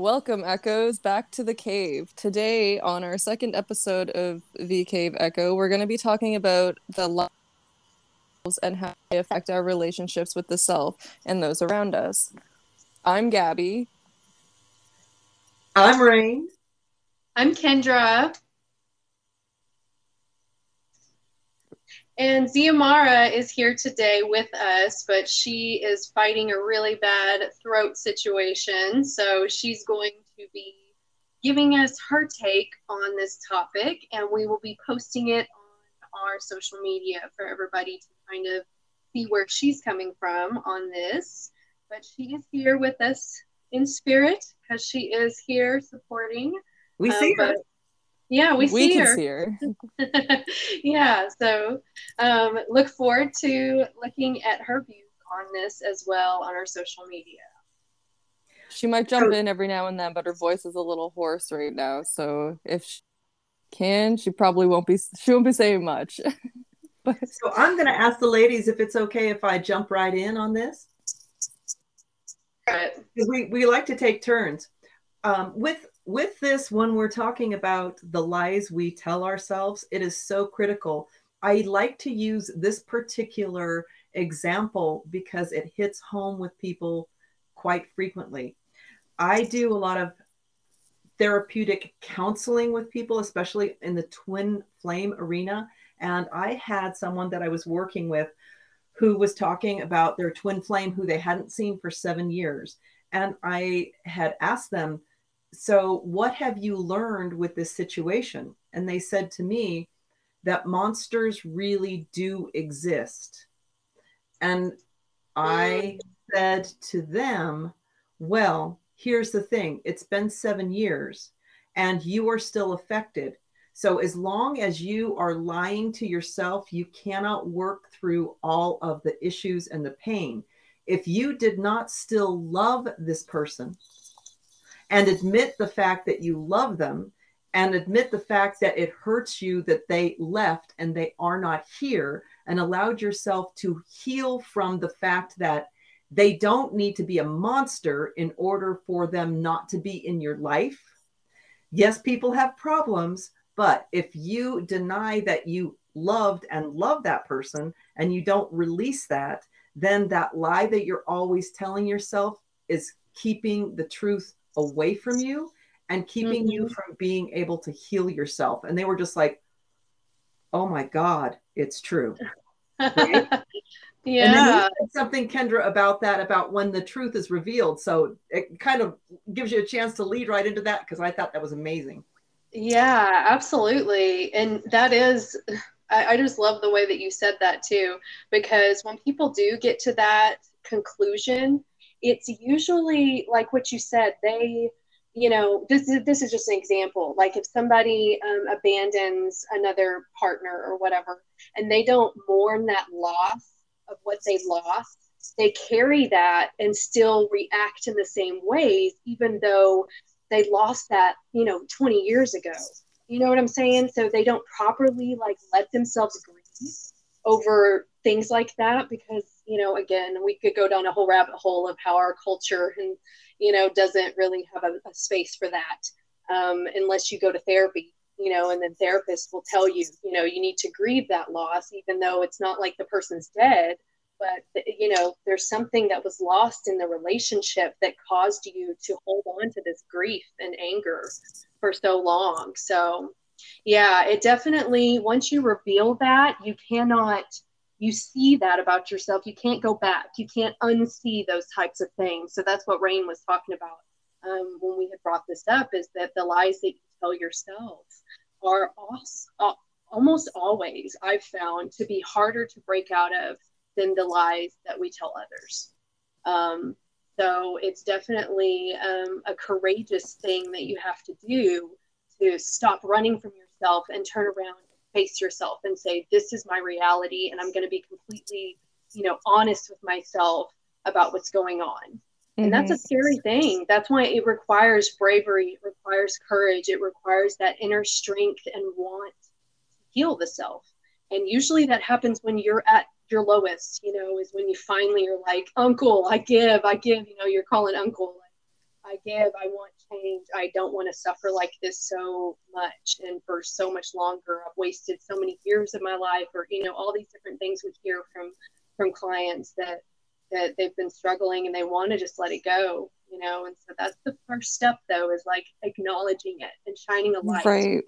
Welcome, Echoes, back to the cave. Today, on our second episode of The Cave Echo, we're going to be talking about the lives and how they affect our relationships with the self and those around us. I'm Gabby. I'm Rain. I'm Kendra. And Xiomara is here today with us, but she is fighting a really bad throat situation. So she's going to be giving us her take on this topic, and we will be posting it on our social media for everybody to kind of see where she's coming from on this. But she is here with us in spirit because she is here supporting. We see um, her. Yeah, we, we see can her. see her. yeah, so um, look forward to looking at her views on this as well on our social media. She might jump in every now and then, but her voice is a little hoarse right now. So if she can, she probably won't be. She won't be saying much. but so I'm going to ask the ladies if it's okay if I jump right in on this. We we like to take turns. Um, with with this, when we're talking about the lies we tell ourselves, it is so critical. I like to use this particular example because it hits home with people quite frequently. I do a lot of therapeutic counseling with people, especially in the twin flame arena. And I had someone that I was working with who was talking about their twin flame who they hadn't seen for seven years. And I had asked them, so what have you learned with this situation? And they said to me that monsters really do exist. And i said to them well here's the thing. It's been seven years and you are still affected. So as long as you are lying to yourself you cannot work through all of the issues and the pain. If you did not still love this person and admit the fact that you love them and admit the fact that it hurts you that they left and they are not here and allowed yourself to heal from the fact that they don't need to be a monster in order for them not to be in your life. Yes, people have problems, but if you deny that you loved and love that person and you don't release that, then that lie that you're always telling yourself is keeping the truth away from you and keeping mm-hmm. you from being able to heal yourself. And they were just like, oh my God, it's true. Right? yeah. something, Kendra, about that, about when the truth is revealed. So it kind of gives you a chance to lead right into that because I thought that was amazing. Yeah, absolutely. And that is, I, I just love the way that you said that too, because when people do get to that conclusion, it's usually like what you said they you know this is this is just an example. Like if somebody um, abandons another partner or whatever and they don't mourn that loss of what they lost they carry that and still react in the same ways even though they lost that you know 20 years ago. You know what i'm saying? So they don't properly like let themselves grieve over things like that because you know again we could go down a whole rabbit hole of how our culture and you know doesn't really have a, a space for that um, unless you go to therapy you know and then therapists will tell you you know you need to grieve that loss even though it's not like the person's dead but you know there's something that was lost in the relationship that caused you to hold on to this grief and anger for so long. So yeah it definitely once you reveal that you cannot you see that about yourself you can't go back. You can't unsee those types of things. So that's what rain was talking about um, when we had brought this up is that the lies that you tell yourself are also, almost always i've found to be harder to break out of than the lies that we tell others. Um, so it's definitely um, a courageous thing that you have to do to stop running from yourself and turn around face yourself and say this is my reality and i'm going to be completely you know honest with myself about what's going on mm-hmm. and that's a mm-hmm. scary thing that's why it requires bravery it requires courage it requires that inner strength and want to heal the self and usually that happens when you're at your lowest you know is when you finally are like uncle i give i give you know you're calling uncle I give, I want change. I don't want to suffer like this so much and for so much longer. I've wasted so many years of my life, or you know, all these different things we hear from from clients that that they've been struggling and they want to just let it go, you know. And so that's the first step, though, is like acknowledging it and shining a light. Right.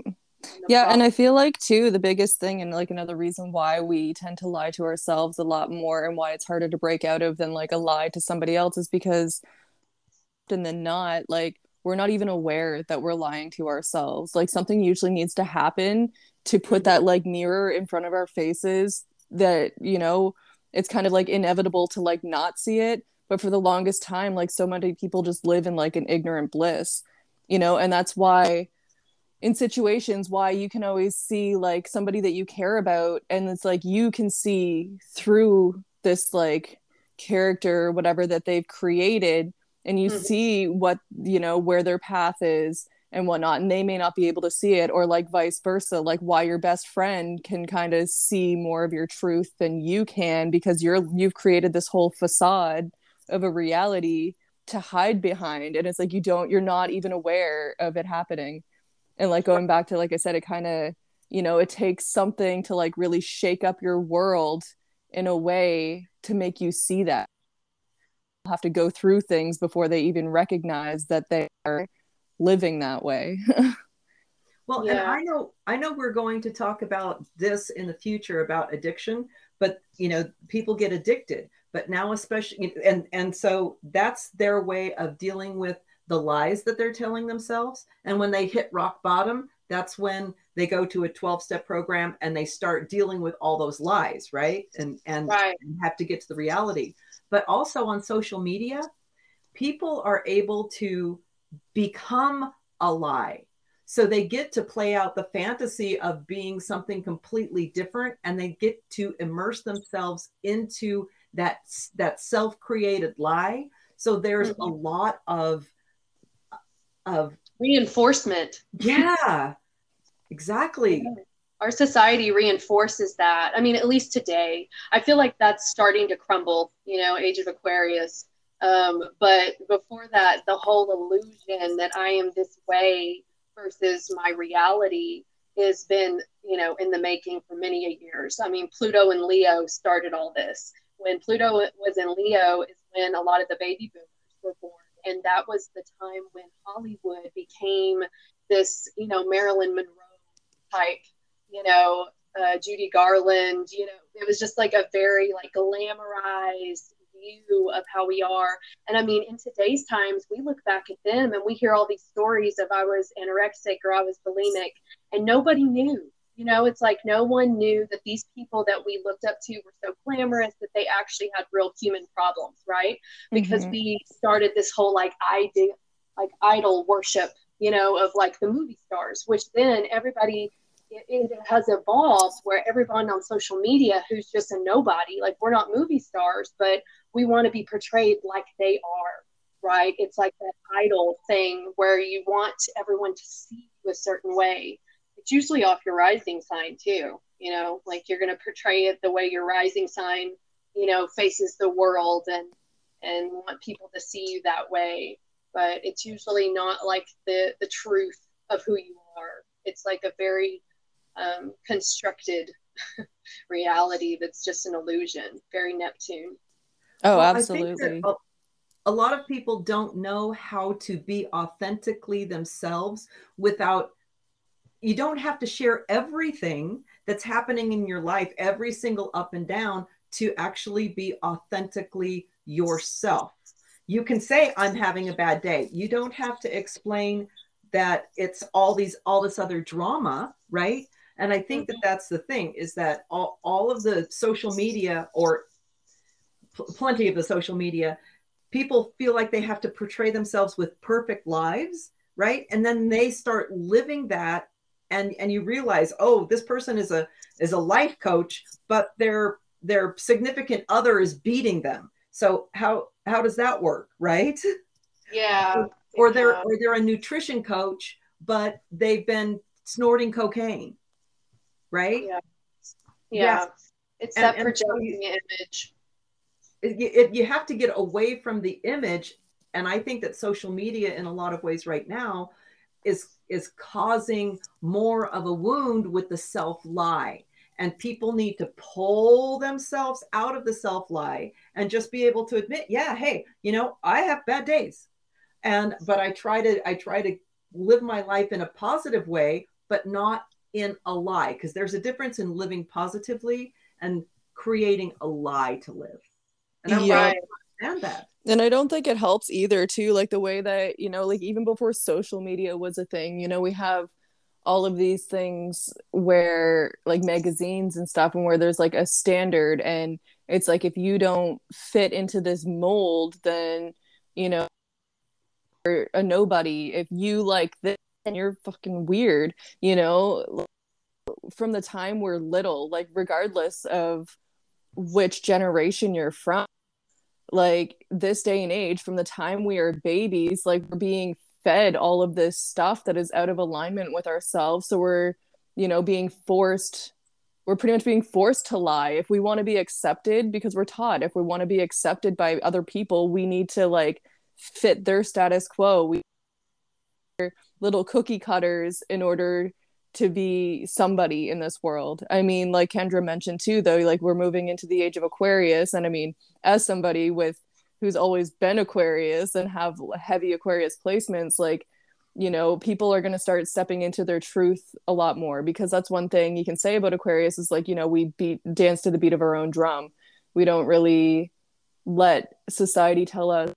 Yeah, problem. and I feel like too the biggest thing and like another reason why we tend to lie to ourselves a lot more and why it's harder to break out of than like a lie to somebody else is because often than not like we're not even aware that we're lying to ourselves. Like something usually needs to happen to put that like mirror in front of our faces that, you know, it's kind of like inevitable to like not see it. But for the longest time, like so many people just live in like an ignorant bliss, you know, and that's why in situations why you can always see like somebody that you care about and it's like you can see through this like character whatever that they've created and you mm-hmm. see what you know where their path is and whatnot and they may not be able to see it or like vice versa like why your best friend can kind of see more of your truth than you can because you're you've created this whole facade of a reality to hide behind and it's like you don't you're not even aware of it happening. And like going back to like i said it kind of you know it takes something to like really shake up your world in a way to make you see that have to go through things before they even recognize that they are living that way. well, yeah. and I know I know we're going to talk about this in the future about addiction, but you know, people get addicted, but now especially and and so that's their way of dealing with the lies that they're telling themselves. And when they hit rock bottom, that's when they go to a 12 step program and they start dealing with all those lies, right? And and, right. and have to get to the reality but also on social media, people are able to become a lie. So they get to play out the fantasy of being something completely different and they get to immerse themselves into that that self-created lie. So there's mm-hmm. a lot of of reinforcement. Yeah. Exactly our society reinforces that. I mean, at least today, I feel like that's starting to crumble, you know, Age of Aquarius. Um, but before that, the whole illusion that I am this way versus my reality has been, you know, in the making for many years. I mean, Pluto and Leo started all this. When Pluto was in Leo, is when a lot of the baby boomers were born. And that was the time when Hollywood became this, you know, Marilyn Monroe type you know, uh, Judy Garland, you know, it was just like a very like glamorized view of how we are. And I mean, in today's times, we look back at them and we hear all these stories of I was anorexic or I was bulimic, and nobody knew. You know, it's like no one knew that these people that we looked up to were so glamorous that they actually had real human problems, right? Because mm-hmm. we started this whole like idea, like idol worship, you know, of like the movie stars, which then everybody it, it has evolved where everyone on social media who's just a nobody, like we're not movie stars, but we want to be portrayed like they are, right? It's like that idol thing where you want everyone to see you a certain way. It's usually off your rising sign too, you know, like you're going to portray it the way your rising sign, you know, faces the world and and want people to see you that way. But it's usually not like the the truth of who you are. It's like a very um, constructed reality that's just an illusion, very Neptune. Oh, well, absolutely. A, a lot of people don't know how to be authentically themselves without, you don't have to share everything that's happening in your life, every single up and down, to actually be authentically yourself. You can say, I'm having a bad day. You don't have to explain that it's all these all this other drama right and I think that mm-hmm. that's the thing is that all, all of the social media or pl- plenty of the social media, people feel like they have to portray themselves with perfect lives, right? And then they start living that and and you realize, oh, this person is a is a life coach, but their their significant other is beating them. So how how does that work, right? Yeah. Or they're or they're a nutrition coach, but they've been snorting cocaine right? Yeah. Yeah. It's that projecting so you, image. It, you have to get away from the image and I think that social media in a lot of ways right now is is causing more of a wound with the self lie and people need to pull themselves out of the self lie and just be able to admit yeah hey you know i have bad days and but i try to i try to live my life in a positive way but not in a lie because there's a difference in living positively and creating a lie to live and i Yeah. understand that And I don't think it helps either, too. Like the way that, you know, like even before social media was a thing, you know, we have all of these things where like magazines and stuff, and where there's like a standard, and it's like if you don't fit into this mold, then, you know, you're a nobody. If you like this, then you're fucking weird, you know? From the time we're little, like regardless of which generation you're from like this day and age from the time we are babies like we're being fed all of this stuff that is out of alignment with ourselves. So we're you know being forced we're pretty much being forced to lie. If we want to be accepted because we're taught if we want to be accepted by other people we need to like fit their status quo. We little cookie cutters in order to be somebody in this world. I mean like kendra mentioned too though like we're moving into the age of aquarius and i mean as somebody with who's always been aquarius and have heavy aquarius placements like you know people are going to start stepping into their truth a lot more because that's one thing you can say about aquarius is like you know we beat dance to the beat of our own drum. We don't really let society tell us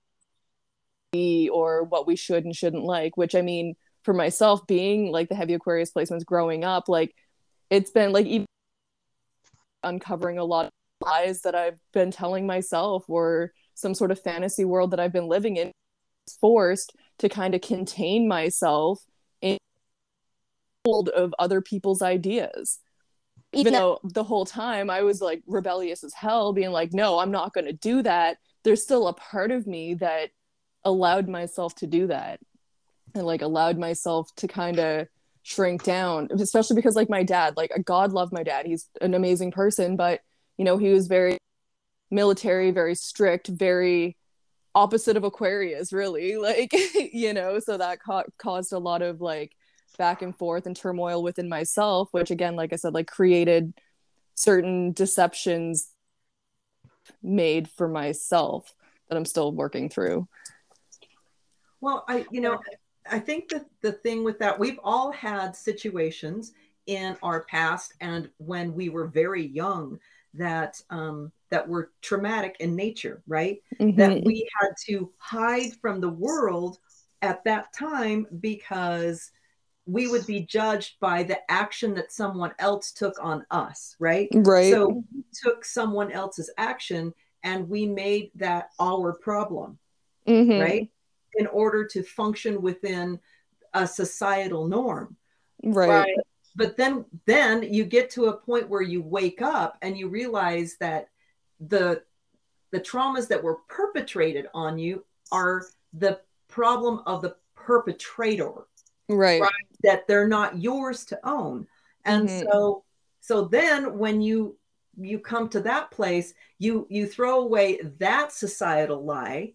be or what we should and shouldn't like which i mean for myself being like the heavy aquarius placements growing up like it's been like even uncovering a lot of lies that i've been telling myself or some sort of fantasy world that i've been living in forced to kind of contain myself in hold of other people's ideas. Even though the whole time i was like rebellious as hell being like no i'm not going to do that there's still a part of me that allowed myself to do that. And like allowed myself to kind of shrink down especially because like my dad like god loved my dad. He's an amazing person but you know he was very military very strict very opposite of aquarius really like you know so that ca- caused a lot of like back and forth and turmoil within myself which again like i said like created certain deceptions made for myself that i'm still working through Well, I, you know, I think that the thing with that, we've all had situations in our past and when we were very young that um, that were traumatic in nature, right? That Mhm. we had to hide from the world at that time because we would be judged by the action that someone else took on us, right? right So we took someone else's action and we made that our problem Mhm. right? In order to function within a societal norm. right But then then you get to a point where you wake up and you realize that the the traumas that were perpetrated on you are the problem of the perpetrator right Right. that they're not yours to own and Mhm. so so then when you you come to that place you you throw away that societal lie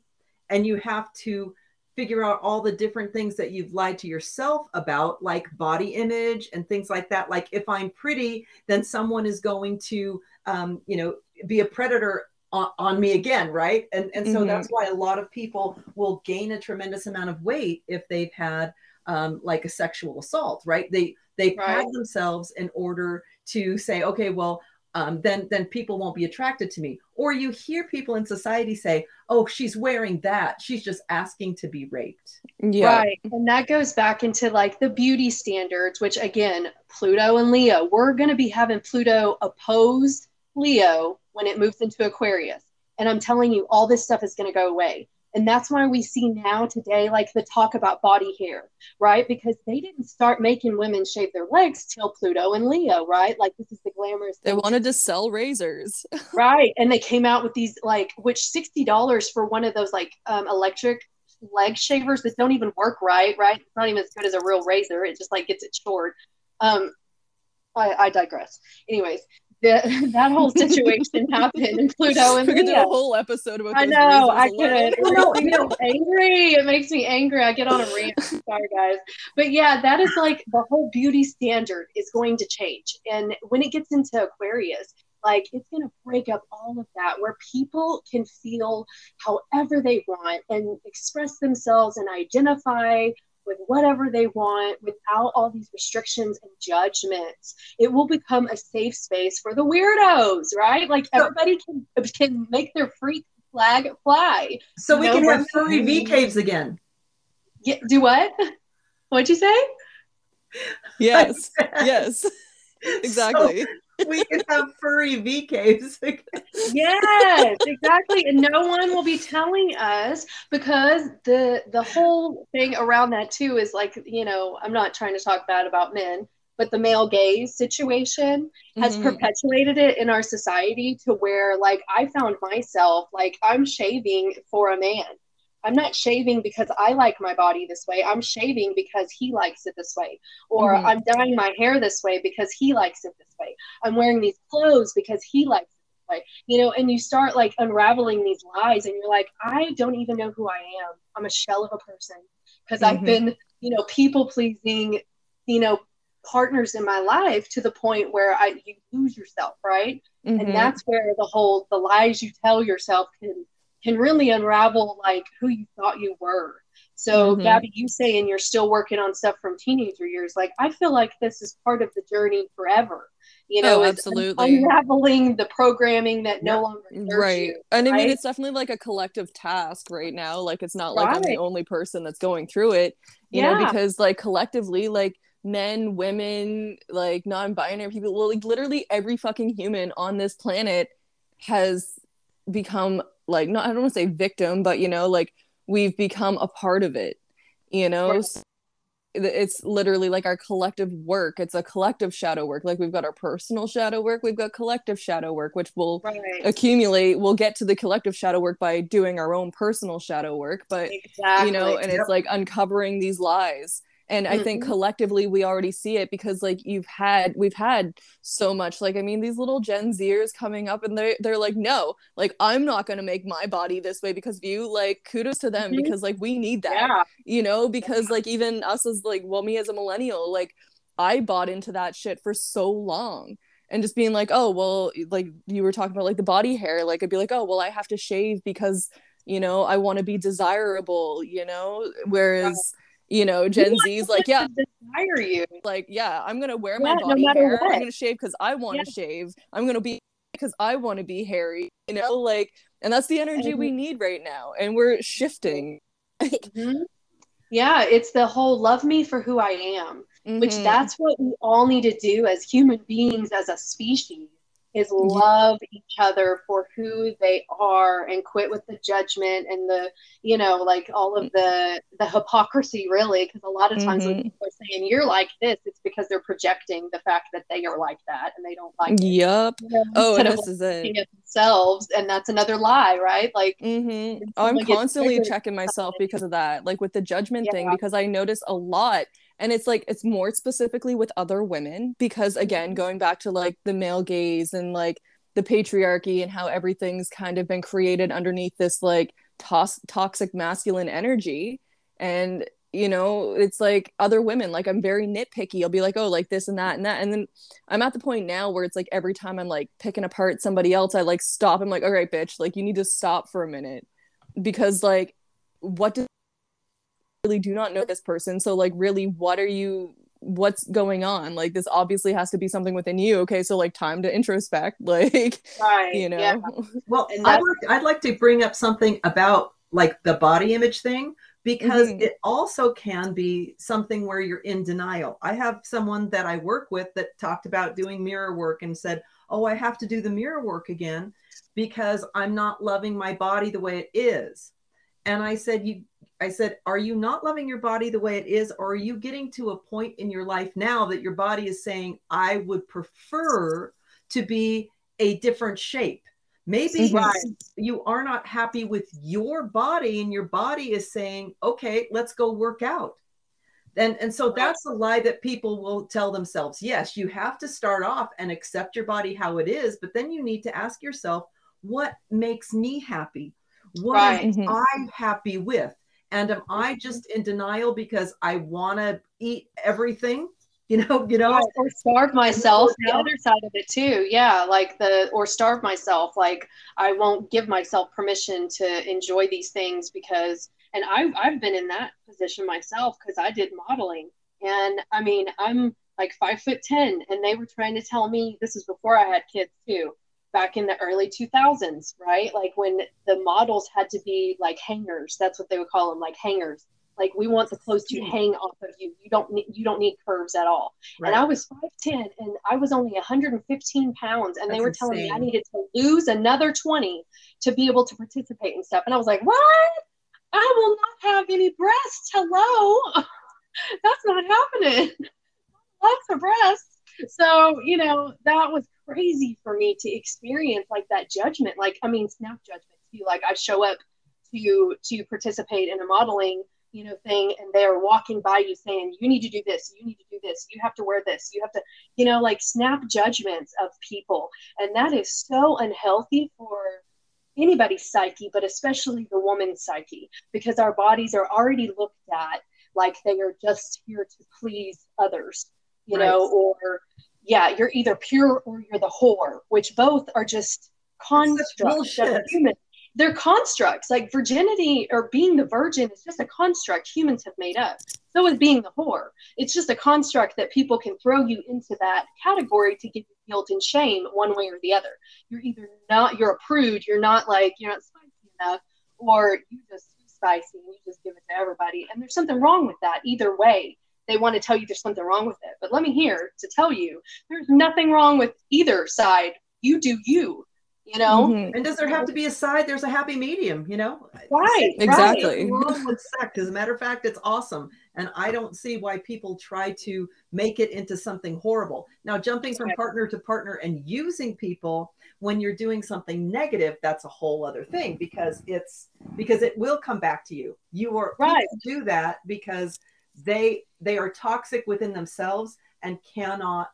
and you have to figure out all the different things that you've lied to yourself about like body image and things like that like if i'm pretty then someone is going to um, you know be a predator on, on me again right and and so Mhm. that's why a lot of people will gain a tremendous amount of weight if they've had um, like a sexual assault, right? They they Right. pad themselves in order to say, okay, well, um, then then people won't be attracted to me. Or you hear people in society say, oh, she's wearing that, she's just asking to be raped. yeah Right. And that goes back into like the beauty standards, which again, Pluto and Leo, we're going to be having Pluto oppose Leo when it moves into Aquarius. And I'm telling you, all this stuff is going to go away. And that's why we see now today, like the talk about body hair, right? Because they didn't start making women shave their legs till Pluto and Leo, right? Like this is the glamorous they thing. wanted to sell razors. Right. And they came out with these like which $60 for one of those like um, electric leg shavers that don't even work right right? It's not even as good as a real razor. It just like gets it short um i, I digress. Anyways the, that whole situation happened in Pluto and we could do a whole episode about I know, I could. It makes me so angry. It makes me angry. I get on a rant. Sorry, guys. But yeah, that is like the whole beauty standard is going to change. And when it gets into Aquarius, like it's going to break up all of that where people can feel however they want and express themselves and identify with whatever they want without all these restrictions and judgments. It will become a safe space for the weirdos, right? Like everybody can can make their freak flag fly. So we No, can have furry V caves again. Yeah, do what? What'd you say? Yes. yes. Exactly. So we can have furry V caves yes exactly. And no one will be telling us because the the whole thing around that too is like you know i'm not trying to talk bad about men but the male gaze situation has Mhm. perpetuated it in our society to where like i found myself like i'm shaving for a man i'm not shaving because i like my body this way i'm shaving because he likes it this way or Mhm. i'm dyeing my hair this way because he likes it this way i'm wearing these clothes because he likes it this way you know and you start like unraveling these lies and you're like i don't even know who i am i'm a shell of a person because i've Mhm. been you know people pleasing you know partners in my life to the point where i you lose yourself right Mhm. and that's where the whole the lies you tell yourself can can really unravel like who you thought you were so Mhm. gabby you saying you're still working on stuff from teenager years like i feel like this is part of the journey forever you know Oh, absolutely. unraveling the programming that no longer right you, and i mean it's definitely like a collective task right now like it's not like i'm the only person that's going through it you know Yeah. because like collectively like men women like non-binary people well like literally every fucking human on this planet has become like not i don't want to say victim but you know like we've become a part of it you know? Right. So it's literally like our collective work. It's a collective shadow work. Like we've got our personal shadow work we've got collective shadow work which will right. accumulate. We'll get to the collective shadow work by doing our own personal shadow work but exactly you know and Yep. it's like uncovering these lies and i think collectively we already see it because like you've had we've had so much. Like i mean these little gen zers coming up and they're they're like no like i'm not going to make my body this way because of you. Like kudos to them Mhm. because like we need that yeah. you know because like even us as like well me as a millennial like i bought into that shit for so long. And just being like oh well like you were talking about like the body hair. Like i'd be like oh well i have to shave because you know i want to be desirable you know? Whereas you know gen z's like yeah desire you. like yeah i'm gonna wear Yeah, my no body matter hair. What. i'm gonna shave because i want to shave. I'm gonna be because i want to be hairy you know like and that's the energy we need right now and we're shifting. Mhm. yeah it's the whole love me for who i am which Mhm. that's what we all need to do as human beings as a species is love each other for who they are and quit with the judgment and the you know like all of the the hypocrisy really because a lot of times when Mhm. people are saying you're like this it's because they're projecting the fact that they are like that and they don't like it you know, Oh, and this is it. at themselves and that's another lie right like mm-hmm. when I'm gets constantly checking myself because of that, like with the judgment thing, because I notice a lot. And it's like, it's more specifically with other women, because again, Mhm. going back to like the male gaze and like the patriarchy and how everything's kind of been created underneath this like tos- toxic masculine energy. And, you know, it's like other women, like I'm very nitpicky. I'll be like, oh, like this and that and that. And then I'm at the point now where it's like every time I'm like picking apart somebody else, I like stop. I'm like, all right, bitch, like you need to stop for a minute because like what does really do not know this person so like really what are you what's going on like this obviously has to be something within you okay so like time to introspect like right you know yeah. Well, And I'd like, I'd like to bring up something about like the body image thing because Mhm. it also can be something where you're in denial. I have someone that I work with that talked about doing mirror work and said, "Oh, I have to do the mirror work again because I'm not loving my body the way it is." And I said, "You I said, "Are you not loving your body the way it is or are you getting to a point in your life now that your body is saying, "I would prefer to be a different shape?" Maybe Mhm. you are not happy with your body and your body is saying, okay, let's go work out. and and so that's a lie that people will tell themselves yes you have to start off and accept your body how it is but then you need to ask yourself what makes me happy what right. am mm-hmm. i happy with and am i just in denial because i want to eat everything? You know you know? Or starve myself the other side of it too. Yeah like the or starve myself. Like i won't give myself permission to enjoy these things because and I, I've been in that position myself because I did modeling. And I mean, I'm like five foot 10, and they were trying to tell me this is before I had kids too, back in the early 2000s, right? Like when the models had to be like hangers. That's what they would call them, like hangers. Like we want the clothes to hmm. hang off of you. You don't need you don't need curves at all. Right. And I was 5'10 and I was only 115 pounds. And That's they were telling insane. me I needed to lose another 20 to be able to participate and stuff. And I was like, what? I will not have any breasts. Hello. That's not happening. Lots of breasts. So, you know, that was crazy for me to experience like that judgment. Like, I mean, snap judgment too. Like I show up to to participate in a modeling, you know, thing and they're walking by you saying, You need to do this, you need to do this, you have to wear this, you have to, you know, like snap judgments of people. And that is so unhealthy for anybody's psyche, but especially the woman's psyche, because our bodies are already looked at like they are just here to please others, you right. know, or yeah, you're either pure or you're the whore, which both are just constructs of human. They're constructs. Like virginity or being the virgin is just a construct humans have made up. So is being the whore. It's just a construct that people can throw you into that category to give you guilt and shame one way or the other. You're either not, you're a prude, you're not like, you're not spicy enough, or you just too spicy and you just give it to everybody. And there's something wrong with that either way. They want to tell you there's something wrong with it. But let me hear to tell you there's nothing wrong with either side. You do you you know? Mm-hmm. and does there have to be a side? There's a happy medium you know? Right exactly. Right. with sex as a matter of fact it's awesome. And i don't see why people try to make it into something horrible. Now jumping from partner to partner and using people when you're doing something negative that's a whole other thing because it's because it will come back to you. You are right. do that because they they are toxic within themselves and cannot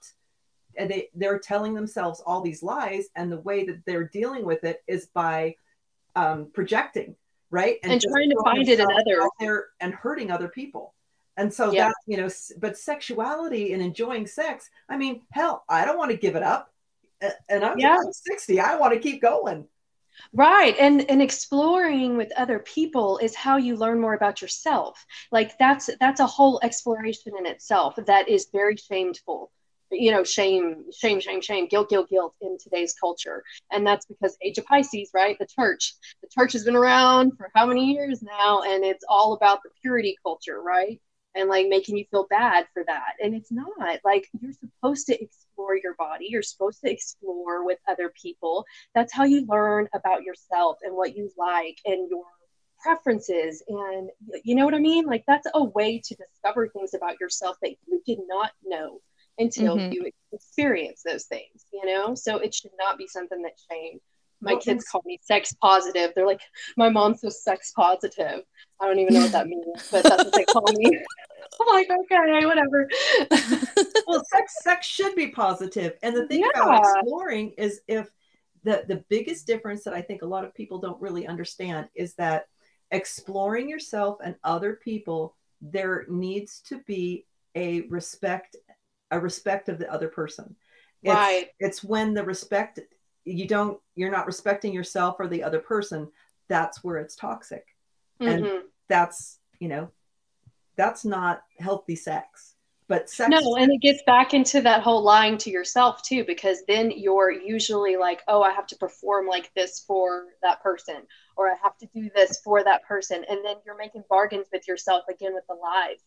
and they they're telling themselves all these lies and the way that they're dealing with it is by um, projecting right? And, and trying to find it in others. and hurting other people. And so yeah. that's you know but sexuality and enjoying sex i mean hell i don't want to give it up. And i'm yeah. 60 i want to keep going right and and exploring with other people is how you learn more about yourself. Like that's that's a whole exploration in itself that is very shameful. You know shame shame shame shame guilt guilt guilt in today's culture. And that's because age of pisces right? The church. The church has been around for how many years now? And it's all about the purity culture right? And like making you feel bad for that. And it's not. Like you're supposed to explore your body you're supposed to explore with other people that's how you learn about yourself and what you like and your preferences and you know what i mean like that's a way to discover things about yourself that you did not know until mm-hmm. you experience those things, you know? So it should not be something that shame. My well, kids call me sex positive. They're like, my mom's so sex positive. I don't even know what that means, but that's what they call me. I'm like, okay, whatever. well, sex sex should be positive. And the thing yeah. about exploring is if the the biggest difference that I think a lot of people don't really understand is that exploring yourself and other people, there needs to be a respect a respect of the other person. It's, right. It's when the respect you don't you're not respecting yourself or the other person. That's where it's toxic, mm-hmm. and that's you know that's not healthy sex. But sex no, and it gets back into that whole lying to yourself too, because then you're usually like, oh, I have to perform like this for that person, or I have to do this for that person, and then you're making bargains with yourself again with the lies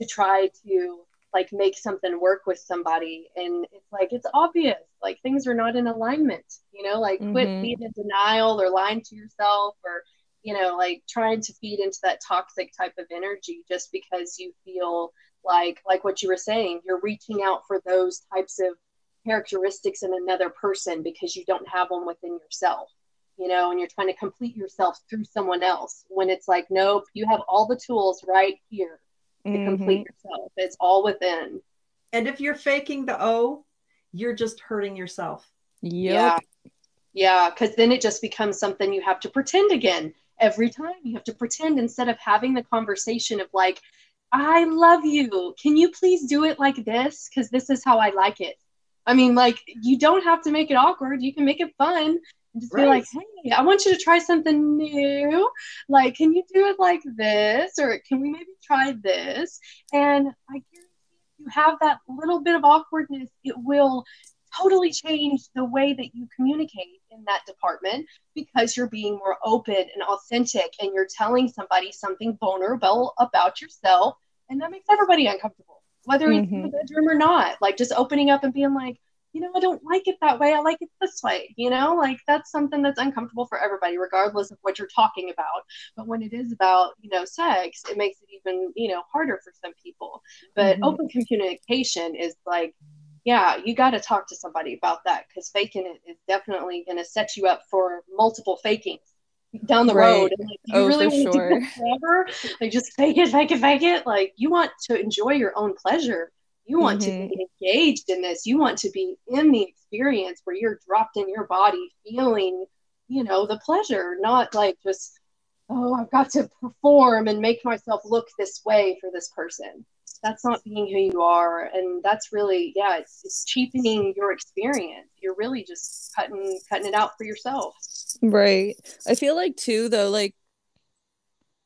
to try to like make something work with somebody and it's like it's obvious like things are not in alignment you know like mm-hmm. quit being in denial or lying to yourself or you know like trying to feed into that toxic type of energy just because you feel like like what you were saying you're reaching out for those types of characteristics in another person because you don't have them within yourself you know and you're trying to complete yourself through someone else when it's like nope you have all the tools right here to mm-hmm. complete yourself. It's all within. And if you're faking the O, you're just hurting yourself. Yep. Yeah. Yeah. Cause then it just becomes something you have to pretend again. Every time you have to pretend instead of having the conversation of like, I love you. Can you please do it like this? Because this is how I like it. I mean, like, you don't have to make it awkward. You can make it fun and just right. be like, hey, I want you to try something new. Like, can you do it like this? Or can we maybe try this? And I guarantee if you have that little bit of awkwardness, it will totally change the way that you communicate in that department because you're being more open and authentic and you're telling somebody something vulnerable about yourself. And that makes everybody uncomfortable, whether mm-hmm. it's in the bedroom or not. Like, just opening up and being like, you know, I don't like it that way. I like it this way. You know, like that's something that's uncomfortable for everybody, regardless of what you're talking about. But when it is about, you know, sex, it makes it even, you know, harder for some people. But mm-hmm. open communication is like, yeah, you got to talk to somebody about that because faking it is definitely going to set you up for multiple fakings down the right. road. And like, you oh, really want sure. to do forever? Like, just fake it, fake it, fake it. Like, you want to enjoy your own pleasure you want mm-hmm. to be engaged in this. You want to be in the experience where you're dropped in your body, feeling, you know, the pleasure, not like just, oh, I've got to perform and make myself look this way for this person. That's not being who you are. And that's really, yeah, it's, it's cheapening your experience. You're really just cutting cutting it out for yourself. Right. I feel like too though, like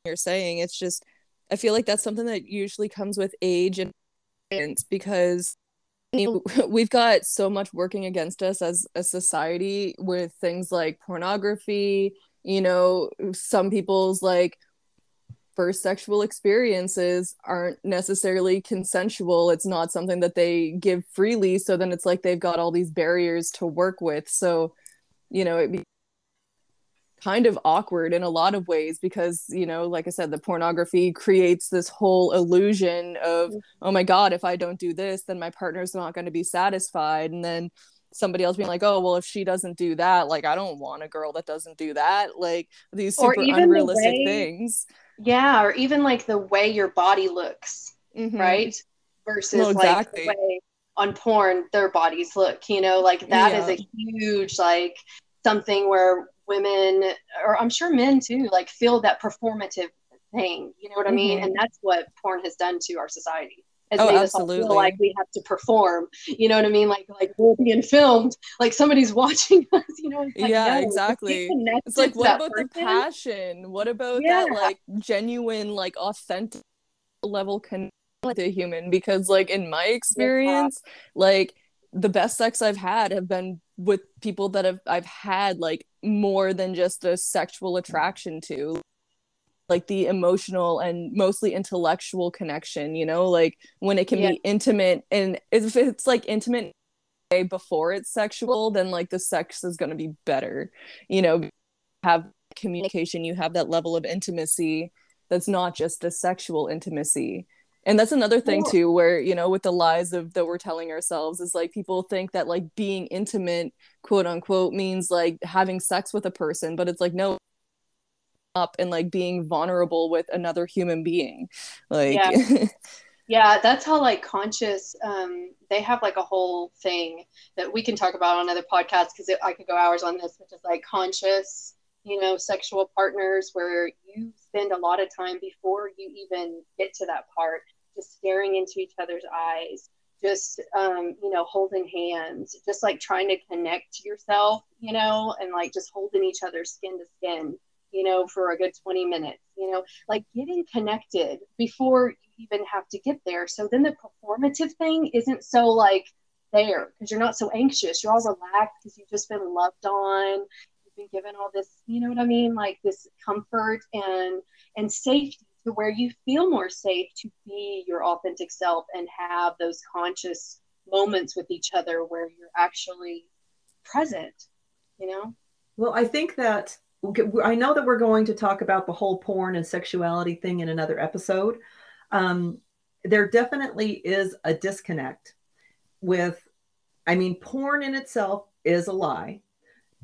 you're saying, it's just I feel like that's something that usually comes with age and because we've got so much working against us as a society with things like pornography you know some people's like first sexual experiences aren't necessarily consensual. It's not something that they give freely. So then it's like they've got all these barriers to work with. So you know it kind of awkward in a lot of ways because you know like i said the pornography creates this whole illusion of oh my god if i don't do this then my partner's not going to be satisfied and then somebody else being like oh well if she doesn't do that like i don't want a girl that doesn't do that like these super unrealistic way, things yeah or even like the way your body looks mm-hmm. right versus well, exactly. like the way on porn their bodies look you know like that yeah. is a huge like something where women or i'm sure men too like feel that performative thing you know what i mean mm-hmm. and that's what porn has done to our society has oh, made absolutely. us all feel like we have to perform you know what i mean like like we're being filmed like somebody's watching us you know like, yeah no, exactly it's like what about person? the passion what about yeah. that like genuine like authentic level connection with a human because like in my experience yeah. like the best sex I've had have been with people that have I've had like more than just a sexual attraction to like the emotional and mostly intellectual connection you know? Like when it can yeah. be intimate and if it's like intimate before it's sexual then like the sex is going to be better you know? Have communication you have that level of intimacy that's not just a sexual intimacy and that's another thing too where you know with the lies of that we're telling ourselves is like people think that like being intimate quote unquote means like having sex with a person but it's like no up and like being vulnerable with another human being like yeah. yeah that's how like conscious um they have like a whole thing that we can talk about on other podcasts because i could go hours on this which is like conscious you know sexual partners where you spend a lot of time before you even get to that part just staring into each other's eyes just um, you know holding hands just like trying to connect to yourself you know and like just holding each other skin to skin you know for a good 20 minutes you know like getting connected before you even have to get there. So then the performative thing isn't so like there because you're not so anxious. You're all relaxed because you've just been loved on been given all this you know what i mean? Like this comfort and and safety to where you feel more safe to be your authentic self and have those conscious moments with each other where you're actually present you know? Well i think that i know that we're going to talk about the whole porn and sexuality thing in another episode. Um, there definitely is a disconnect with i mean porn in itself is a lie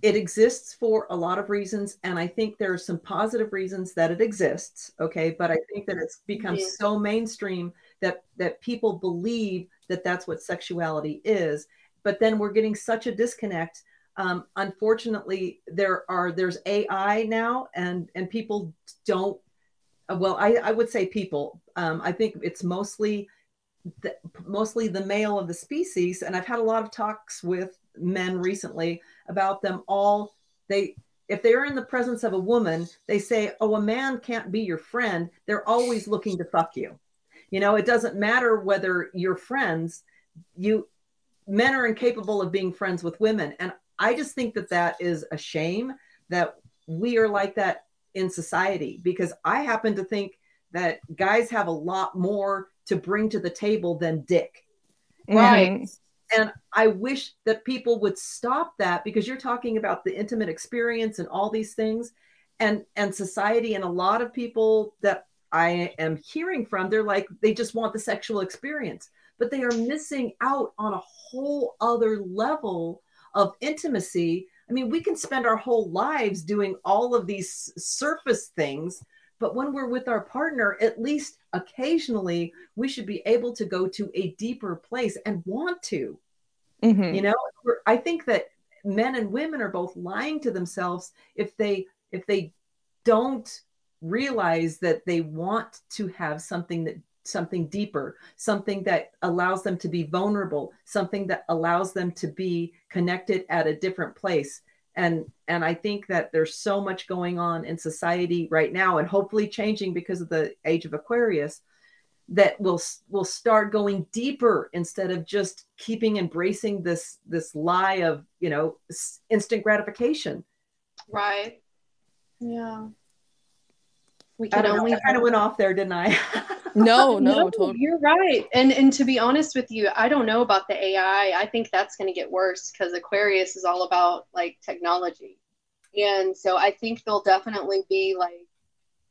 it exists for a lot of reasons and i think there are some positive reasons that it exists okay? But i think that it's become yeah. so mainstream that that people believe that that's what sexuality is. But then we're getting such a disconnect. Um, unfortunately there are there's ai now and and people don't well i i would say people. Um, i think it's mostly the, mostly the male of the species and i've had a lot of talks with men recently about them all. They if they're in the presence of a woman they say oh a man can't be your friend. They're always looking to fuck you. You know it doesn't matter whether you're friends. You men are incapable of being friends with women. And i just think that that is a shame that we are like that in society because i happen to think that guys have a lot more to bring to the table than dick. Right. Mm-hmm and i wish that people would stop that because you're talking about the intimate experience and all these things. And and society and a lot of people that i am hearing from they're like they just want the sexual experience but they are missing out on a whole other level of intimacy. I mean we can spend our whole lives doing all of these surface things but when we're with our partner, at least occasionally, we should be able to go to a deeper place and want to. Mm-hmm. You know, I think that men and women are both lying to themselves if they if they don't realize that they want to have something that something deeper, something that allows them to be vulnerable, something that allows them to be connected at a different place and and i think that there's so much going on in society right now and hopefully changing because of the age of aquarius that will will start going deeper instead of just keeping embracing this this lie of you know instant gratification. Right. Yeah. We can only I kind of went off there didn't i no, no, no totally. you're right. And and to be honest with you, I don't know about the AI. I think that's going to get worse because Aquarius is all about like technology, and so I think there'll definitely be like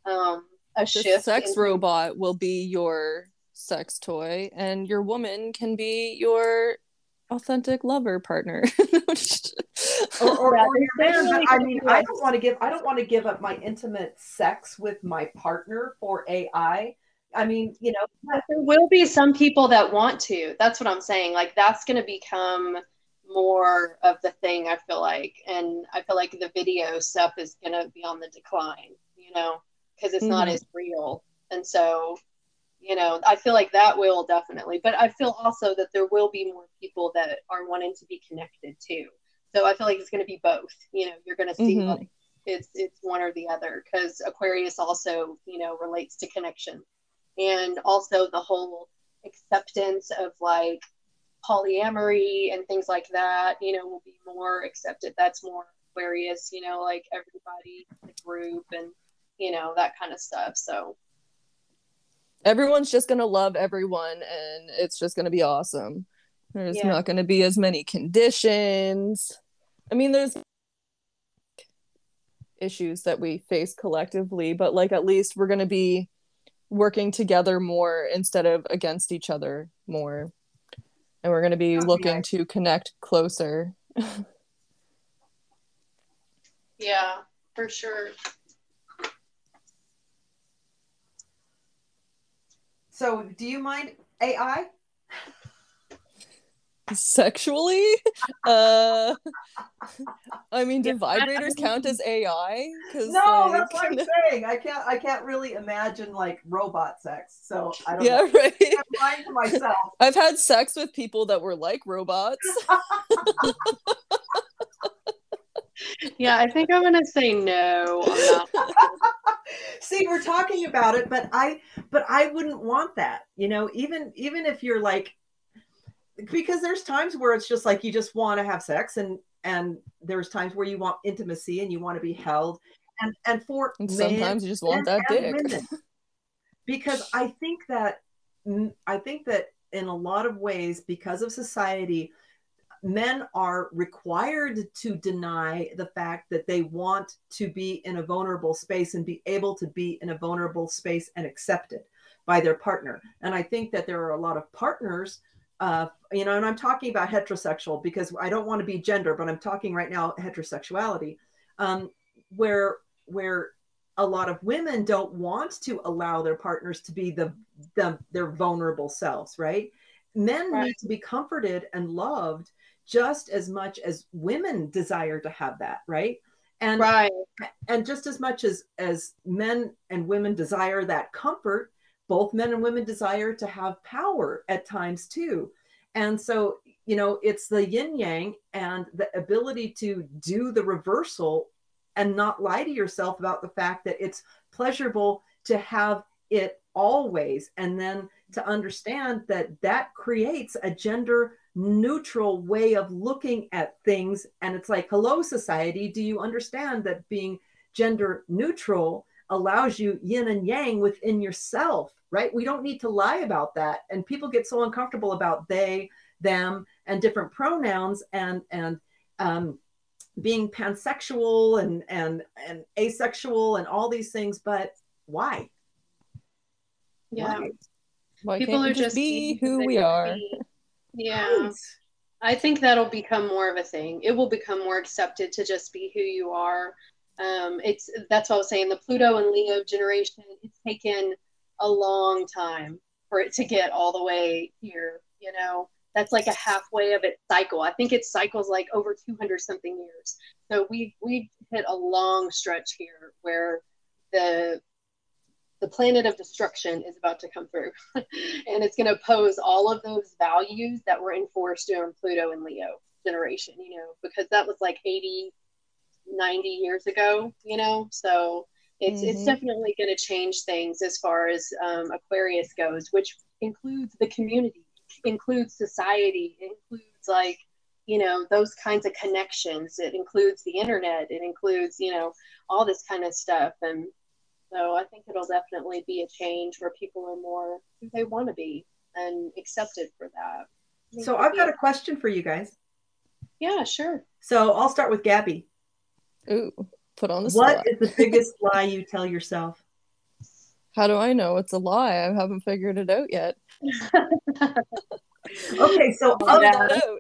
um, a the shift. Sex in- robot will be your sex toy, and your woman can be your authentic lover partner. or, or, or your man, I mean, I don't want to give I don't want to give up my intimate sex with my partner for AI I mean, you know, there will be some people that want to. That's what I'm saying. Like that's going to become more of the thing. I feel like, and I feel like the video stuff is going to be on the decline. You know, because it's mm-hmm. not as real, and so you know, I feel like that will definitely. But I feel also that there will be more people that are wanting to be connected too. So I feel like it's going to be both. You know, you're going to see mm-hmm. like it's it's one or the other because Aquarius also you know relates to connection and also the whole acceptance of like polyamory and things like that you know will be more accepted. That's more aquarius you know like everybody the group and you know that kind of stuff. So everyone's just gonna love everyone and it's just gonna be awesome. There's yeah. not gonna be as many conditions. I mean there's issues that we face collectively but like at least we're gonna be working together more instead of against each other more. And we're going to be oh, looking to connect closer. Yeah for sure. So do you mind ai sexually? Uh i mean do vibrators count as ai because no like... that's what i'm saying. I can't i can't really imagine like robot sex so i don't yeah know. right. I'm lying to myself. I've had sex with people that were like robots. Yeah i think i'm gonna say no see we're talking about it but i but i wouldn't want that you know? Even even if you're like because there's times where it's just like you just want to have sex and and there's times where you want intimacy and you want to be held. And and for and sometimes you just want that dick. women. because i think that mm, i think that in a lot of ways because of society men are required to deny the fact that they want to be in a vulnerable space and be able to be in a vulnerable space and accepted by their partner. And i think that there are a lot of partners uh, you know, and I'm talking about heterosexual because I don't want to be gender, but I'm talking right now heterosexuality, um, where where a lot of women don't want to allow their partners to be the, the their vulnerable selves, right? Men right. need to be comforted and loved just as much as women desire to have that, right? And right. and just as much as as men and women desire that comfort, both men and women desire to have power at times too. And so, you know, it's the yin yang and the ability to do the reversal and not lie to yourself about the fact that it's pleasurable to have it always. And then to understand that that creates a gender neutral way of looking at things. And it's like, hello, society, do you understand that being gender neutral allows you yin and yang within yourself? Right? We don't need to lie about that. And people get so uncomfortable about they, them, and different pronouns and and um, being pansexual and and and asexual and all these things. But why? Yeah, why? Why people are just be who we are. Be. Yeah. Right. I think that'll become more of a thing. It will become more accepted to just be who you are. Um, it's that's what I was saying. The Pluto and Leo generation. It's taken a long time for it to get all the way here, you know. That's like a halfway of its cycle. I think it cycles like over 200 something years. So we we hit a long stretch here where the the planet of destruction is about to come through and it's going to pose all of those values that were enforced during pluto and leo generation you know because that was like 80 90 years ago you know so it's mm-hmm. it's definitely going to change things as far as um, Aquarius goes, which includes the community, includes society, includes like you know those kinds of connections. It includes the internet. It includes you know all this kind of stuff, and so I think it'll definitely be a change where people are more who they want to be and accepted for that. So I've got a question for you guys. Yeah, sure. So I'll start with Gabby. Ooh put on the What spot. is the biggest lie you tell yourself? How do I know it's a lie? I haven't figured it out yet. okay, so of, the,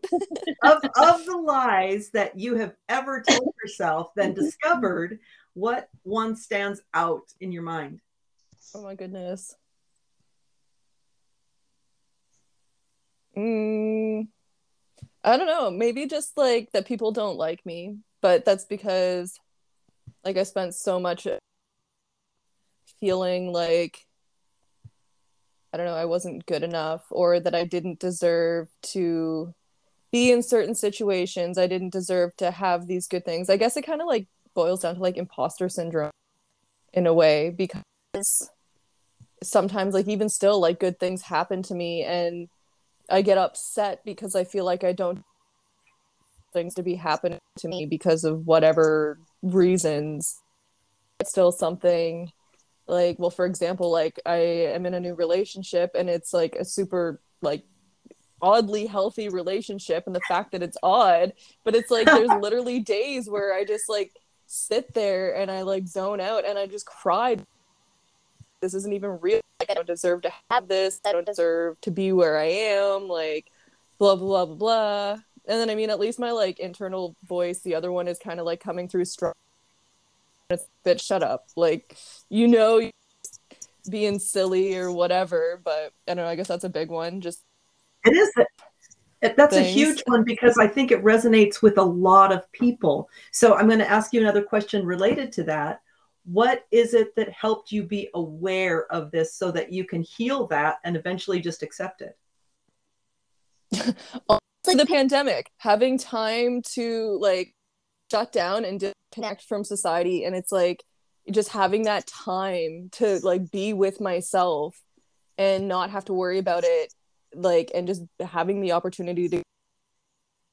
of, of the lies that you have ever told yourself, then discovered, what one stands out in your mind? Oh my goodness. Mm, I don't know. Maybe just like that people don't like me, but that's because like I spent so much feeling like I don't know, I wasn't good enough or that I didn't deserve to be in certain situations. I didn't deserve to have these good things. I guess it kind of like boils down to like imposter syndrome in a way because sometimes like even still like good things happen to me and I get upset because I feel like I don't things to be happening to me because of whatever reasons it's still something like well for example like i am in a new relationship and it's like a super like oddly healthy relationship and the fact that it's odd but it's like there's literally days where i just like sit there and i like zone out and i just cried this isn't even real. Like i don't deserve to have this. I don't deserve to be where i am. Like blah blah blah blah and then I mean, at least my like internal voice, the other one is kind of like coming through strong. It's bitch, shut up. Like, you know, being silly or whatever. But I don't know. I guess that's a big one. Just it is. That's things. a huge one because I think it resonates with a lot of people. So I'm going to ask you another question related to that. What is it that helped you be aware of this so that you can heal that and eventually just accept it? like the pandemic, having time to like shut down and disconnect from society. And it's like just having that time to like be with myself and not have to worry about it. Like, and just having the opportunity to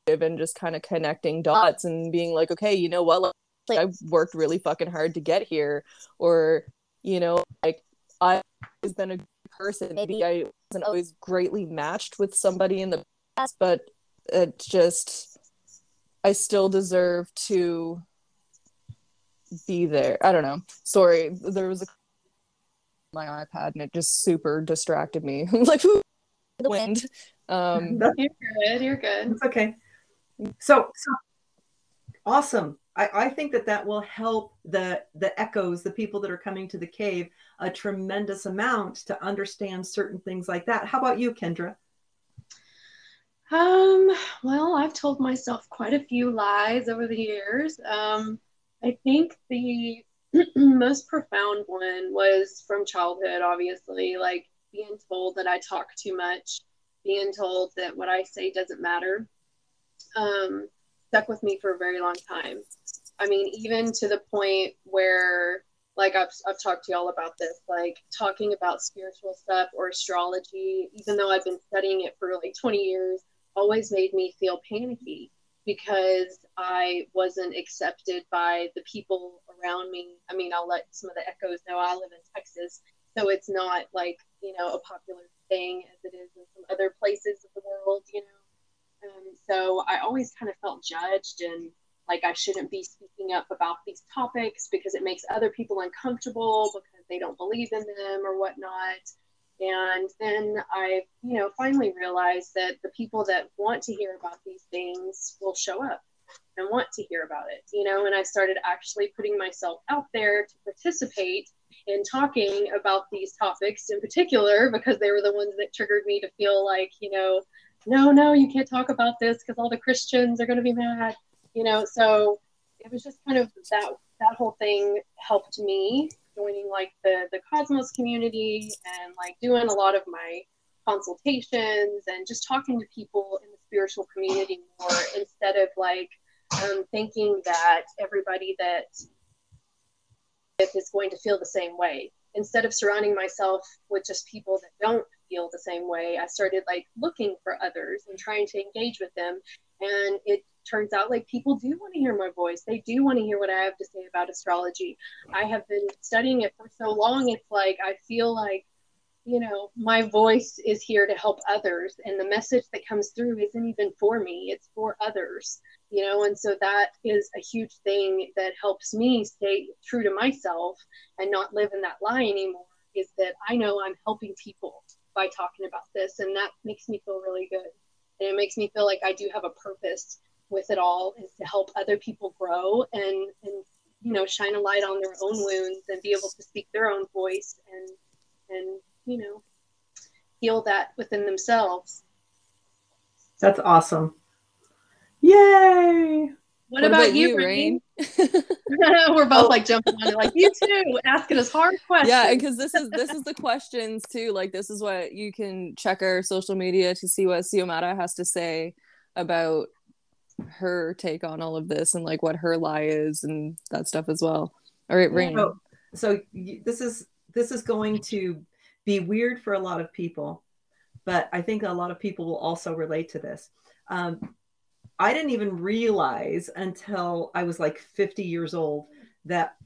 and just kind of connecting dots and being like, okay, you know what? Like, I worked really fucking hard to get here. Or, you know, like, I've always been a person. Maybe I wasn't always greatly matched with somebody in the past, but it just I still deserve to be there. I don't know. Sorry, there was a my iPad and it just super distracted me. like who the wind. Um, you're good. You're good. It's okay. So, so awesome. I, I think that that will help the the echoes, the people that are coming to the cave, a tremendous amount to understand certain things like that. How about you, Kendra? Um, well, I've told myself quite a few lies over the years. Um, I think the most profound one was from childhood, obviously, like being told that I talk too much, being told that what I say doesn't matter. Um, stuck with me for a very long time. I mean, even to the point where, like, I've, I've talked to y'all about this, like, talking about spiritual stuff or astrology, even though I've been studying it for like 20 years, always made me feel panicky because I wasn't accepted by the people around me. I mean, I'll let some of the echoes know I live in Texas, so it's not like, you know, a popular thing as it is in some other places of the world, you know. Um, so I always kind of felt judged and like I shouldn't be speaking up about these topics because it makes other people uncomfortable because they don't believe in them or whatnot. And then I, you know, finally realized that the people that want to hear about these things will show up and want to hear about it, you know, and I started actually putting myself out there to participate in talking about these topics in particular because they were the ones that triggered me to feel like, you know, no, no, you can't talk about this because all the Christians are going to be mad, you know. So it was just kind of that that whole thing helped me joining like the the Cosmos community and like doing a lot of my consultations and just talking to people in the spiritual community more instead of like um, thinking that everybody that is going to feel the same way. Instead of surrounding myself with just people that don't feel the same way, I started like looking for others and trying to engage with them. And it turns out like people do want to hear my voice. They do want to hear what I have to say about astrology. I have been studying it for so long. It's like I feel like, you know, my voice is here to help others. And the message that comes through isn't even for me, it's for others, you know. And so that is a huge thing that helps me stay true to myself and not live in that lie anymore. Is that I know I'm helping people by talking about this. And that makes me feel really good. And it makes me feel like I do have a purpose with it all is to help other people grow and and you know shine a light on their own wounds and be able to speak their own voice and and you know heal that within themselves that's awesome yay what, what about, about, you, Rain? We're both like jumping on it, like you too, asking us hard questions. Yeah, because this is this is the questions too. Like this is what you can check our social media to see what Xiomara has to say about her take on all of this and like what her lie is and that stuff as well. All right, Rain. So, so this is this is going to be weird for a lot of people, but I think a lot of people will also relate to this. Um, I didn't even realize until I was like 50 years old that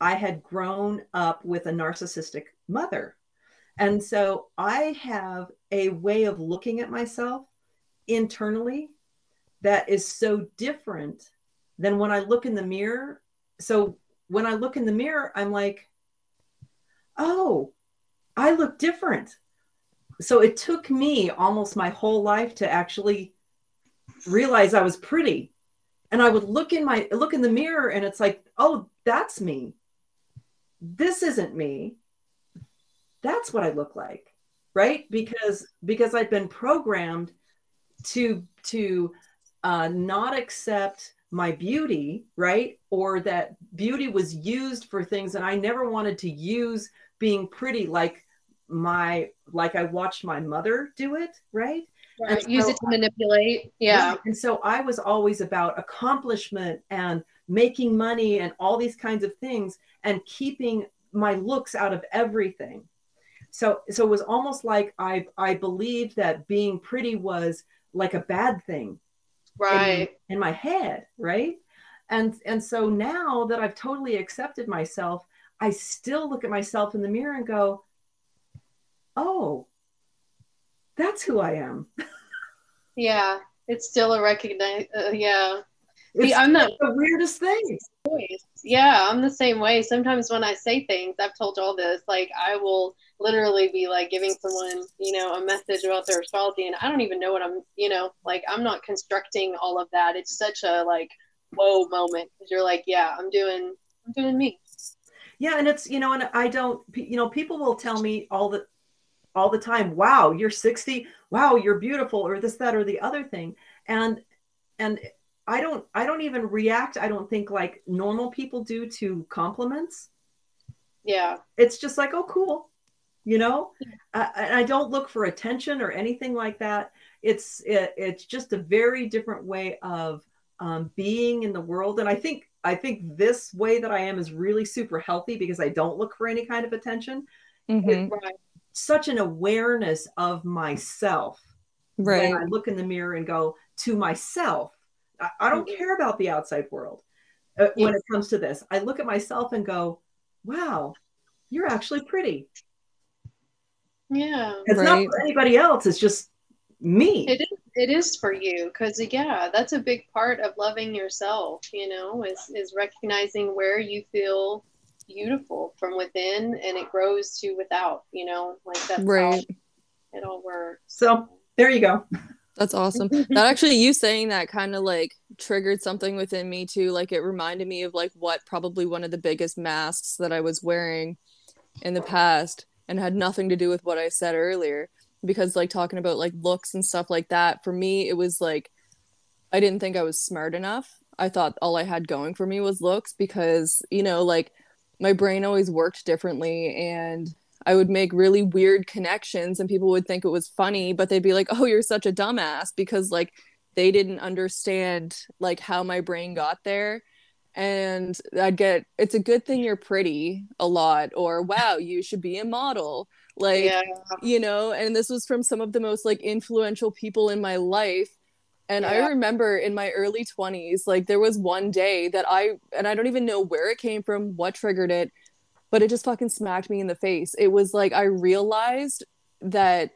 I had grown up with a narcissistic mother. And so I have a way of looking at myself internally that is so different than when I look in the mirror. So when I look in the mirror, I'm like, oh, I look different. So it took me almost my whole life to actually realize I was pretty. And I would look in my look in the mirror and it's like, oh, that's me. This isn't me. That's what I look like. Right? Because because I've been programmed to to uh, not accept my beauty, right? Or that beauty was used for things and I never wanted to use being pretty like my like I watched my mother do it, right? right. So, use it to manipulate. Yeah. Right. And so I was always about accomplishment and making money and all these kinds of things and keeping my looks out of everything. So so it was almost like I I believed that being pretty was like a bad thing right. in, in my head right? And and so now that i've totally accepted myself i still look at myself in the mirror and go oh that's who i am. Yeah it's still a recognize uh, yeah See, I'm not the weirdest thing. Yeah, I'm the same way. Sometimes when I say things, I've told y'all this, like I will literally be like giving someone, you know, a message about their astrology and I don't even know what I'm, you know, like I'm not constructing all of that. It's such a like whoa moment because you're like, yeah, I'm doing I'm doing me. Yeah, and it's you know, and I don't, you know, people will tell me all the all the time, "Wow, you're 60. Wow, you're beautiful," or this, that, or the other thing, and and I don't I don't even react. I don't think like normal people do to compliments. Yeah, it's just like, oh, cool, you know. Uh, and I don't look for attention or anything like that. It's it, it's just a very different way of um, being in the world, and I think I think this way that I am is really super healthy because I don't look for any kind of attention. Mm-hmm. such an awareness of myself. Right. When I look in the mirror and go to myself, I, I don't care about the outside world uh, when it comes to this. I look at myself and go, wow, you're actually pretty. Yeah. It's right. not for anybody else. It's just me. It is it is for you because yeah that's a big part of loving yourself you know is is recognizing where you feel beautiful from within and it grows to without you know like that's right it all works so there you go that's awesome. That actually you saying that kind of like triggered something within me too like it reminded me of like what probably one of the biggest masks that i was wearing in the past and had nothing to do with what i said earlier because like talking about like looks and stuff like that for me it was like i didn't think i was smart enough. I thought all i had going for me was looks because you know like my brain always worked differently and i would make really weird connections and people would think it was funny but they'd be like oh you're such a dumbass because like they didn't understand like how my brain got there and i'd get it's a good thing you're pretty a lot or wow you should be a model like yeah. you know and this was from some of the most like influential people in my life and yeah. i remember in my early 20s like there was one day that i and i don't even know where it came from what triggered it but it just fucking smacked me in the face. It was like i realized that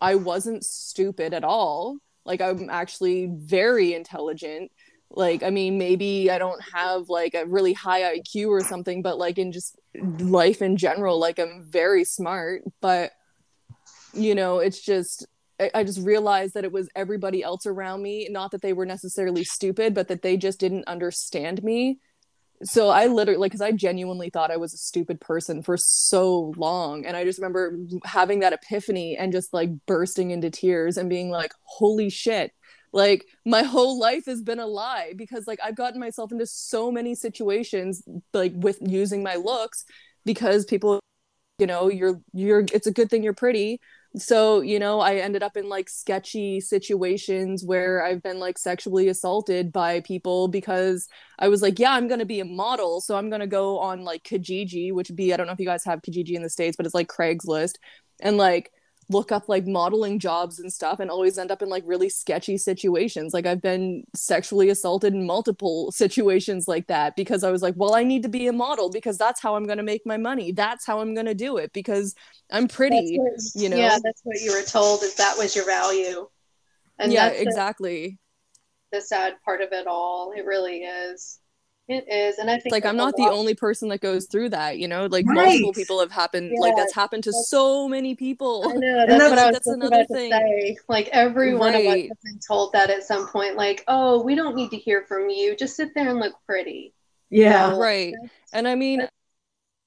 i wasn't stupid at all. Like i'm actually very intelligent. Like i mean maybe i don't have like a really high iq or something but like in just life in general like i'm very smart. But you know it's just I, just realized that it was everybody else around me. Not that they were necessarily stupid but that they just didn't understand me so i literally like because i genuinely thought i was a stupid person for so long and i just remember having that epiphany and just like bursting into tears and being like holy shit. Like my whole life has been a lie because like I've gotten myself into so many situations like with using my looks because people you know you're you're it's a good thing you're pretty so you know i ended up in like sketchy situations where i've been like sexually assaulted by people because i was like yeah i'm gonna be a model so i'm gonna go on like kijiji which be i don't know if you guys have kijiji in the states but it's like craigslist. And like look up like modeling jobs and stuff and always end up in like really sketchy situations. Like I've been sexually assaulted in multiple situations like that because I was like, well, I need to be a model because that's how I'm going to make my money. That's how I'm going to do it because I'm pretty, what, you know. Yeah, that's what you were told is that was your value. And yeah, exactly. The, the sad part of it all. It really is. It is, and I think like I'm not the only person that goes through that. You know, like right. multiple people have happened. Yeah, like that's happened to so many people. I know. That's, what I was that's another thing. Say. Like every right. one of us has been told that at some point. Like, oh, we don't need to hear from you. Just sit there and look pretty. Yeah, so, right. And I mean, I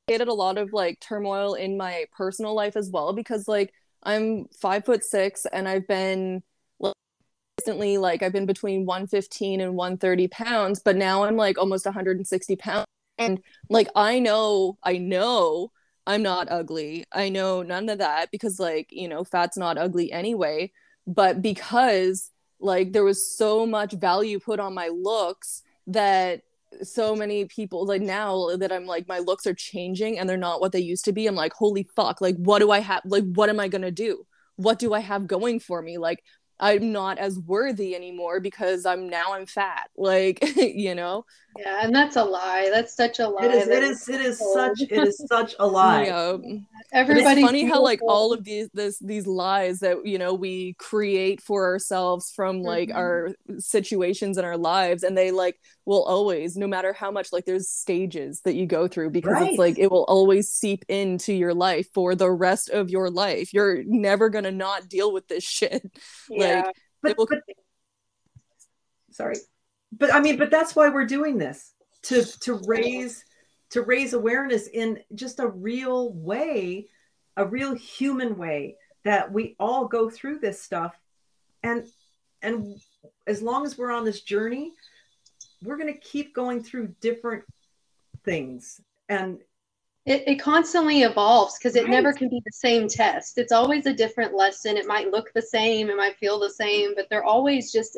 created a lot of like turmoil in my personal life as well because like I'm five foot six and I've been recently like I've been between 115 and 130 pounds, but now I'm like almost 160 pounds. And like I know, I know I'm not ugly. I know none of that because like, you know, fat's not ugly anyway. But because like there was so much value put on my looks that so many people like now that I'm like my looks are changing and they're not what they used to be. I'm like, holy fuck, like what do I have like what am I gonna do? What do I have going for me? Like I'm not as worthy anymore because I'm now I'm fat. Like, you know? Yeah, and that's a lie. That's such a lie. It is. that It is. It is such. It is such a lie. Yeah. Everybody. it's funny how like all of these this these lies that you know we create for ourselves from like Mhm. our situations in our lives and they like will always no matter how much like there's stages that you go through because Right. it's like it will always seep into your life for the rest of your life you're never gonna not deal with this shit yeah. like But, It will- but sorry, but I mean, but that's why we're doing this to to raise to raise awareness in just a real way, a real human way that we all go through this stuff, and and as long as we're on this journey, we're going to keep going through different things. And It, it constantly evolves because it Right. never can be the same test. It's always a different lesson. It might look the same, it might feel the same, but they're always just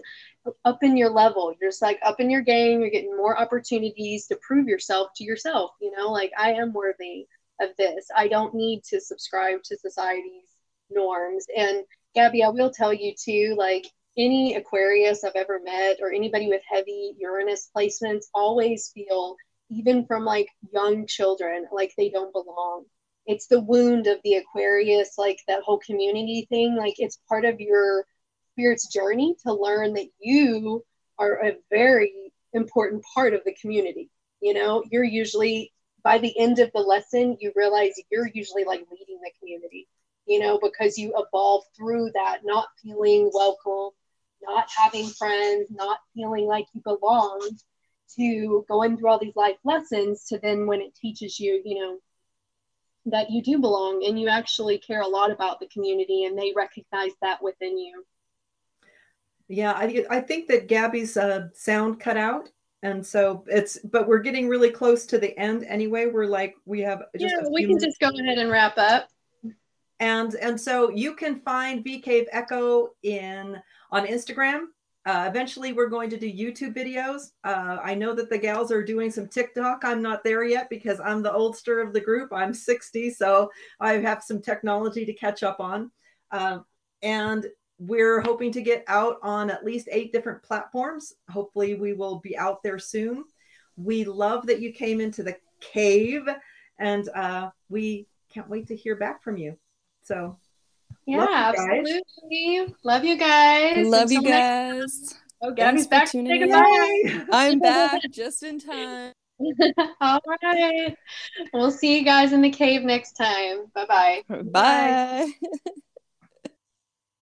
up in your level. You're just like up in your game. You're getting more opportunities to prove yourself to yourself. You know, like I am worthy of this. I don't need to subscribe to society's norms. And Gabby, I will tell you too, like any Aquarius I've ever met or anybody with heavy Uranus placements always feel even from like young children, like they don't belong. It's the wound of the Aquarius, like that whole community thing. Like it's part of your spirit's journey to learn that you are a very important part of the community. You know, you're usually by the end of the lesson, you realize you're usually like leading the community, you know, because you evolve through that, not feeling welcome, not having friends, not feeling like you belong to going through all these life lessons to then when it teaches you, you know, that you do belong and you actually care a lot about the community and they recognize that within you. Yeah, I, I think that Gabby's uh, sound cut out. And so it's, but we're getting really close to the end anyway. We're like, we have just yeah, we can minutes. just go ahead and wrap up. and and so you can find V Cave Echo in on Instagram. Uh, eventually, we're going to do YouTube videos. Uh, I know that the gals are doing some TikTok. I'm not there yet because I'm the oldster of the group. I'm 60, so I have some technology to catch up on. Uh, and we're hoping to get out on at least eight different platforms. Hopefully, we will be out there soon. We love that you came into the cave, and uh, we can't wait to hear back from you. So, Yeah, Love absolutely. Love you guys. love you Until next- guys oh, Gabby's Thanks back say goodbye. i'm back just in time All right. We'll see you guys in the cave next time. Bye bye. bye